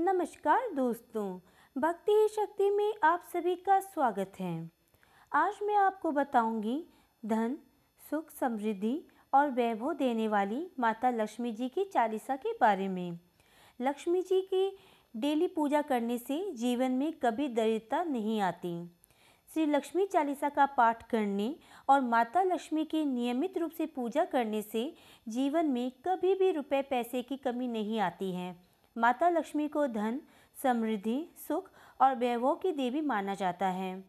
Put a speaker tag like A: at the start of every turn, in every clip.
A: नमस्कार दोस्तों, भक्ति ही शक्ति में आप सभी का स्वागत है। आज मैं आपको बताऊँगी धन, सुख, समृद्धि और वैभव देने वाली माता लक्ष्मी जी की चालीसा के बारे में। लक्ष्मी जी की डेली पूजा करने से जीवन में कभी दरिद्रता नहीं आती। श्री लक्ष्मी चालीसा का पाठ करने और माता लक्ष्मी की नियमित रूप से पूजा करने से जीवन में कभी भी रुपए पैसे की कमी नहीं आती है। माता लक्ष्मी को धन, समृद्धि, सुख और वैभव की देवी माना जाता है।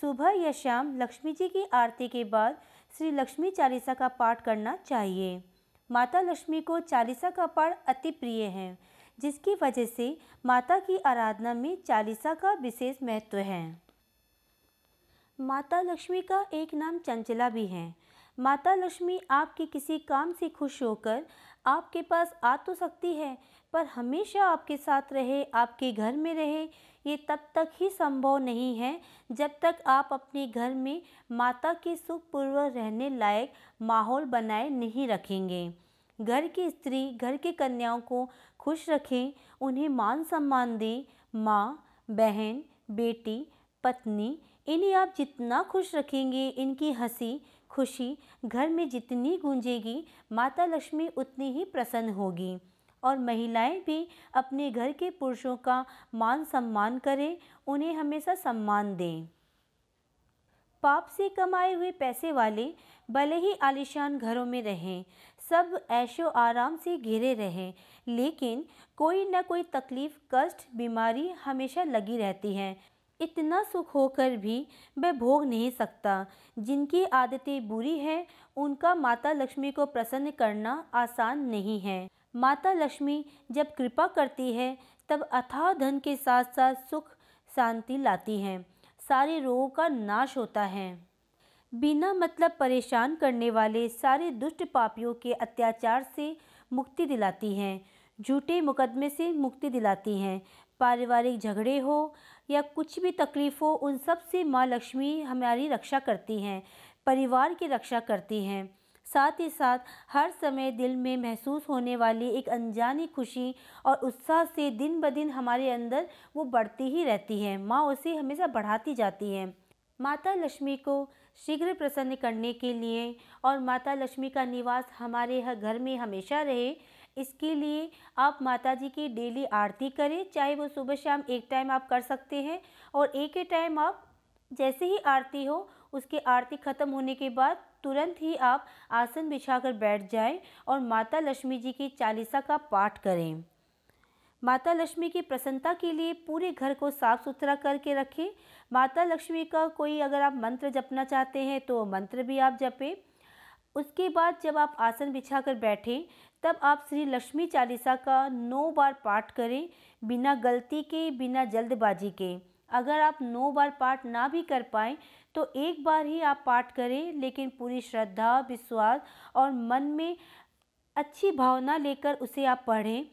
A: सुबह या शाम लक्ष्मी जी की आरती के बाद श्री लक्ष्मी चालीसा का पाठ करना चाहिए। माता लक्ष्मी को चालीसा का पाठ अति प्रिय है, जिसकी वजह से माता की आराधना में चालीसा का विशेष महत्व है। माता लक्ष्मी का एक नाम चंचला भी है माता लक्ष्मी आपके किसी काम से खुश होकर आपके पास आ तो सकती है, पर हमेशा आपके साथ रहे, आपके घर में रहे, ये तब तक ही संभव नहीं है जब तक आप अपने घर में माता के सुखपूर्वक रहने लायक माहौल बनाए नहीं रखेंगे। घर की स्त्री, घर की कन्याओं को खुश रखें, उन्हें मान सम्मान दें, माँ, बहन, बेटी, पत्नी, इन्हें आप जितना खुश रखेंगे, इनकी हँसी खुशी घर में जितनी गूंजेगी, माता लक्ष्मी उतनी ही प्रसन्न होगी। और महिलाएँ भी अपने घर के पुरुषों का मान सम्मान करें, उन्हें हमेशा सम्मान दें। पाप से कमाए हुए पैसे वाले भले ही आलिशान घरों में रहें, सब ऐशो आराम से घिरे रहें, लेकिन कोई ना कोई तकलीफ़, कष्ट, बीमारी हमेशा लगी रहती है। इतना सुख होकर भी वह भोग नहीं सकता। जिनकी आदतें बुरी हैं, उनका माता लक्ष्मी को प्रसन्न करना आसान नहीं है। माता लक्ष्मी जब कृपा करती है, तब अथाह धन के साथ साथ सुख, शांति लाती हैं। सारे रोगों का नाश होता है। बिना मतलब परेशान करने वाले सारे दुष्ट पापियों के अत्याचार से मुक्ति दिलाती हैं। झूठे मुकदमे से मुक्ति दिलाती हैं। पारिवारिक झगड़े हो या कुछ भी तकलीफ़ हो, उन सबसे माँ लक्ष्मी हमारी रक्षा करती हैं, परिवार की रक्षा करती हैं। साथ ही साथ, हर समय दिल में महसूस होने वाली एक अनजानी खुशी और उत्साह से दिन ब दिन हमारे अंदर वो बढ़ती ही रहती है, माँ उसे हमेशा बढ़ाती जाती है। माता लक्ष्मी को शीघ्र प्रसन्न करने के लिए और माता लक्ष्मी का निवास हमारे हर घर में हमेशा रहे इसके लिए आप माता जी की डेली आरती करें, चाहे वो सुबह शाम एक टाइम आप कर सकते हैं और एक ही टाइम आप जैसे ही आरती हो, उसकी आरती ख़त्म होने के बाद तुरंत ही आप आसन बिछाकर बैठ जाएँ और माता लक्ष्मी जी की चालीसा का पाठ करें। माता लक्ष्मी की प्रसन्नता के लिए पूरे घर को साफ़ सुथरा करके रखें। माता लक्ष्मी का कोई अगर आप मंत्र जपना चाहते हैं तो मंत्र भी आप जपें। उसके बाद जब आप आसन बिछाकर बैठें तब आप श्री लक्ष्मी चालीसा का नौ बार पाठ करें बिना गलती के, बिना जल्दबाजी के। अगर आप नौ बार पाठ ना भी कर पाएँ तो एक बार ही आप पाठ करें, लेकिन पूरी श्रद्धा, विश्वास और मन में अच्छी भावना लेकर उसे आप पढ़ें।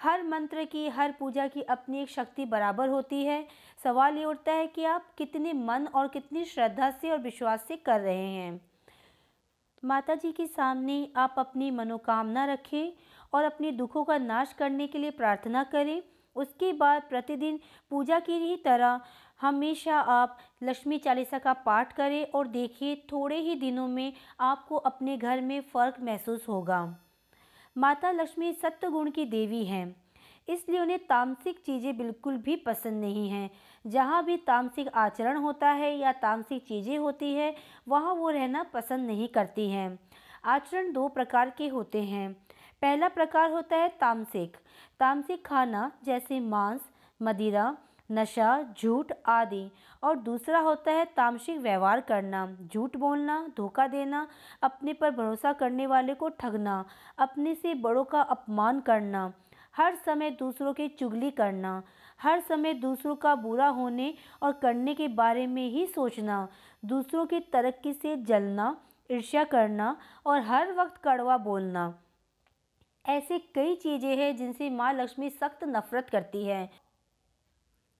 A: हर मंत्र की, हर पूजा की अपनी एक शक्ति बराबर होती है। सवाल ये उठता है कि आप कितने मन और कितनी श्रद्धा से और विश्वास से कर रहे हैं। माता जी के सामने आप अपनी मनोकामना रखें और अपने दुखों का नाश करने के लिए प्रार्थना करें। उसके बाद प्रतिदिन पूजा की ही तरह हमेशा आप लक्ष्मी चालीसा का पाठ करें और देखिए थोड़े ही दिनों में आपको अपने घर में फ़र्क महसूस होगा। माता लक्ष्मी सत्य गुण की देवी हैं। इसलिए उन्हें तामसिक चीज़ें बिल्कुल भी पसंद नहीं हैं। जहाँ भी तामसिक आचरण होता है या तामसिक चीज़ें होती है, वहाँ वो रहना पसंद नहीं करती हैं। आचरण दो प्रकार के होते हैं। पहला प्रकार होता है तामसिक। तामसिक खाना जैसे मांस, मदिरा, नशा, झूठ आदि। और दूसरा होता है तामसिक व्यवहार करना। झूठ बोलना, धोखा देना, अपने पर भरोसा करने वाले को ठगना, अपने से बड़ों का अपमान करना। हर समय दूसरों की चुगली करना, हर समय दूसरों का बुरा होने और करने के बारे में ही सोचना, दूसरों की तरक्की से जलना, ईर्ष्या करना और हर वक्त कड़वा बोलना। ऐसे कई चीज़ें हैं जिनसे माँ लक्ष्मी सख्त नफरत करती है।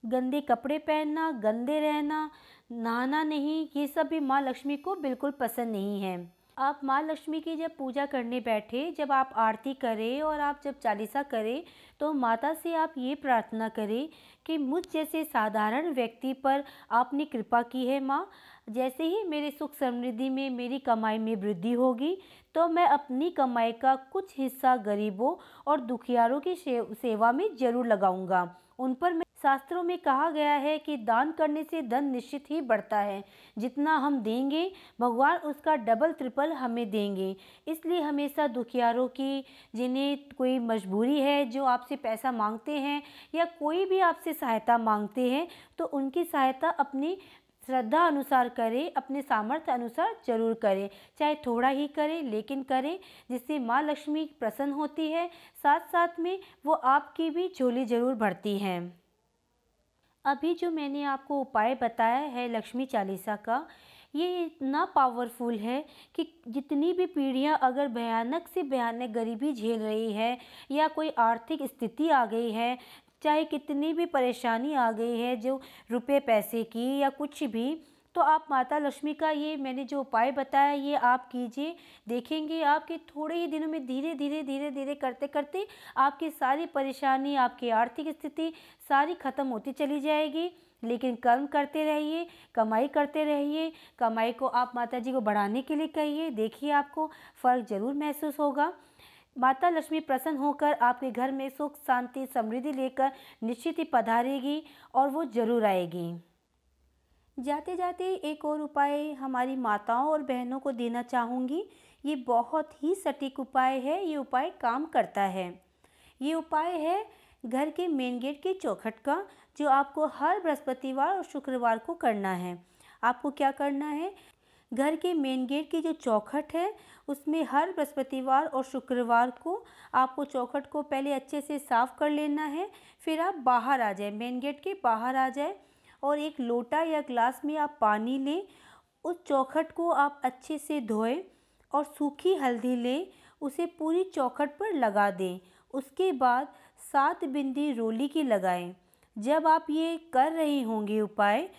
A: गंदे कपड़े पहनना, गंदे रहना, नहाना नहीं, ये सब भी माँ लक्ष्मी को बिल्कुल पसंद नहीं है। आप माँ लक्ष्मी की जब पूजा करने बैठे, जब आप आरती करें और आप जब चालीसा करें तो माता से आप ये प्रार्थना करें कि मुझ जैसे साधारण व्यक्ति पर आपने कृपा की है माँ। जैसे ही मेरे सुख समृद्धि में मेरी कमाई में वृद्धि होगी तो मैं अपनी कमाई का कुछ हिस्सा गरीबों और दुखियारों की सेवा में ज़रूर लगाऊँगा। उन पर शास्त्रों में कहा गया है कि दान करने से धन निश्चित ही बढ़ता है। जितना हम देंगे, भगवान उसका डबल ट्रिपल हमें देंगे। इसलिए हमेशा दुखियारों की, जिन्हें कोई मजबूरी है, जो आपसे पैसा मांगते हैं या कोई भी आपसे सहायता मांगते हैं तो उनकी सहायता अपनी श्रद्धा अनुसार करें, अपने सामर्थ्य अनुसार ज़रूर करें। चाहे थोड़ा ही करें, लेकिन करें, जिससे माँ लक्ष्मी प्रसन्न होती है। साथ साथ में वो आपकी भी झोली ज़रूर भरती हैं। अभी जो मैंने आपको उपाय बताया है लक्ष्मी चालीसा का, ये इतना पावरफुल है कि जितनी भी पीढ़ियाँ अगर भयानक से भयानक गरीबी झेल रही है या कोई आर्थिक स्थिति आ गई है, चाहे कितनी भी परेशानी आ गई है, जो रुपए पैसे की या कुछ भी तो आप माता लक्ष्मी का ये मैंने जो उपाय बताया, ये आप कीजिए। देखेंगे आपके थोड़े ही दिनों में धीरे धीरे धीरे धीरे करते करते आपकी सारी परेशानी, आपकी आर्थिक स्थिति सारी ख़त्म होती चली जाएगी। लेकिन कर्म करते रहिए, कमाई करते रहिए, कमाई को आप माता जी को बढ़ाने के लिए कहिए। देखिए आपको फ़र्क ज़रूर महसूस होगा। माता लक्ष्मी प्रसन्न होकर आपके घर में सुख, शांति, समृद्धि लेकर निश्चित ही पधारेगी और वो ज़रूर आएगी। जाते जाते एक और उपाय हमारी माताओं और बहनों को देना चाहूँगी। ये बहुत ही सटीक उपाय है, ये उपाय काम करता है। ये उपाय है घर के मेन गेट के चौखट का, जो आपको हर बृहस्पतिवार और शुक्रवार को करना है। आपको क्या करना है? घर के मेन गेट की जो चौखट है, उसमें हर बृहस्पतिवार और शुक्रवार को आपको चौखट को पहले अच्छे से साफ़ कर लेना है, फिर आप बाहर आ जाए। मेन गेट के बाहर आ जाए। और एक लोटा या ग्लास में आप पानी लें, उस चौखट को आप अच्छे से धोएँ और सूखी हल्दी लें, उसे पूरी चौखट पर लगा दें। उसके बाद सात बिंदी रोली की लगाएँ। जब आप ये कर रहे होंगे उपाय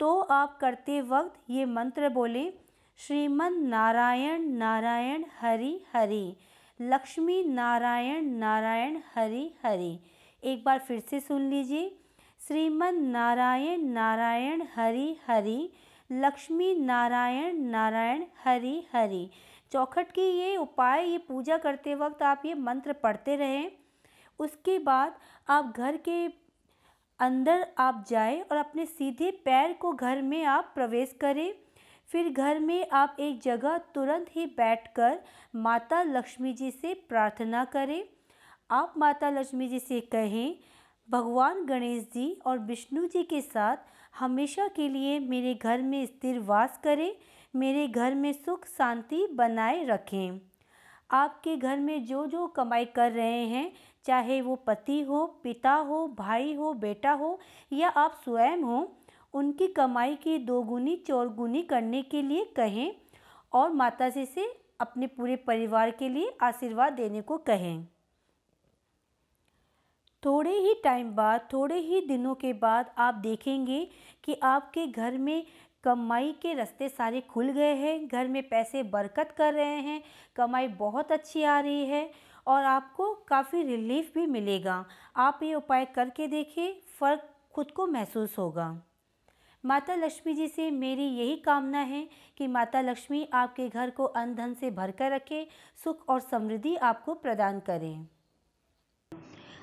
A: तो आप करते वक्त ये मंत्र बोलें, श्रीमन नारायण नारायण हरि हरि। लक्ष्मी नारायण नारायण हरि हरि। एक बार फिर से सुन लीजिए। श्रीमन नारायण नारायण हरि हरि, लक्ष्मी नारायण नारायण हरि हरि। चौखट की ये उपाय, ये पूजा करते वक्त आप ये मंत्र पढ़ते रहें। उसके बाद आप घर के अंदर आप जाए और अपने सीधे पैर को घर में आप प्रवेश करें। फिर घर में आप एक जगह तुरंत ही बैठकर माता लक्ष्मी जी से प्रार्थना करें। आप माता लक्ष्मी जी से कहें भगवान गणेश जी और विष्णु जी के साथ हमेशा के लिए मेरे घर में स्थिर वास करें, मेरे घर में सुख शांति बनाए रखें। आपके घर में जो जो कमाई कर रहे हैं, चाहे वो पति हो, पिता हो, भाई हो, बेटा हो या आप स्वयं हो, उनकी कमाई की दोगुनी चौरगुनी करने के लिए कहें और माता जी से अपने पूरे परिवार के लिए आशीर्वाद देने को कहें। थोड़े ही टाइम बाद, थोड़े ही दिनों के बाद आप देखेंगे कि आपके घर में कमाई के रास्ते सारे खुल गए हैं, घर में पैसे बरकत कर रहे हैं, कमाई बहुत अच्छी आ रही है और आपको काफ़ी रिलीफ भी मिलेगा। आप ये उपाय करके देखिए, फ़र्क खुद को महसूस होगा। माता लक्ष्मी जी से मेरी यही कामना है कि माता लक्ष्मी आपके घर को अन धन से भरकर रखे, सुख और समृद्धि आपको प्रदान करें।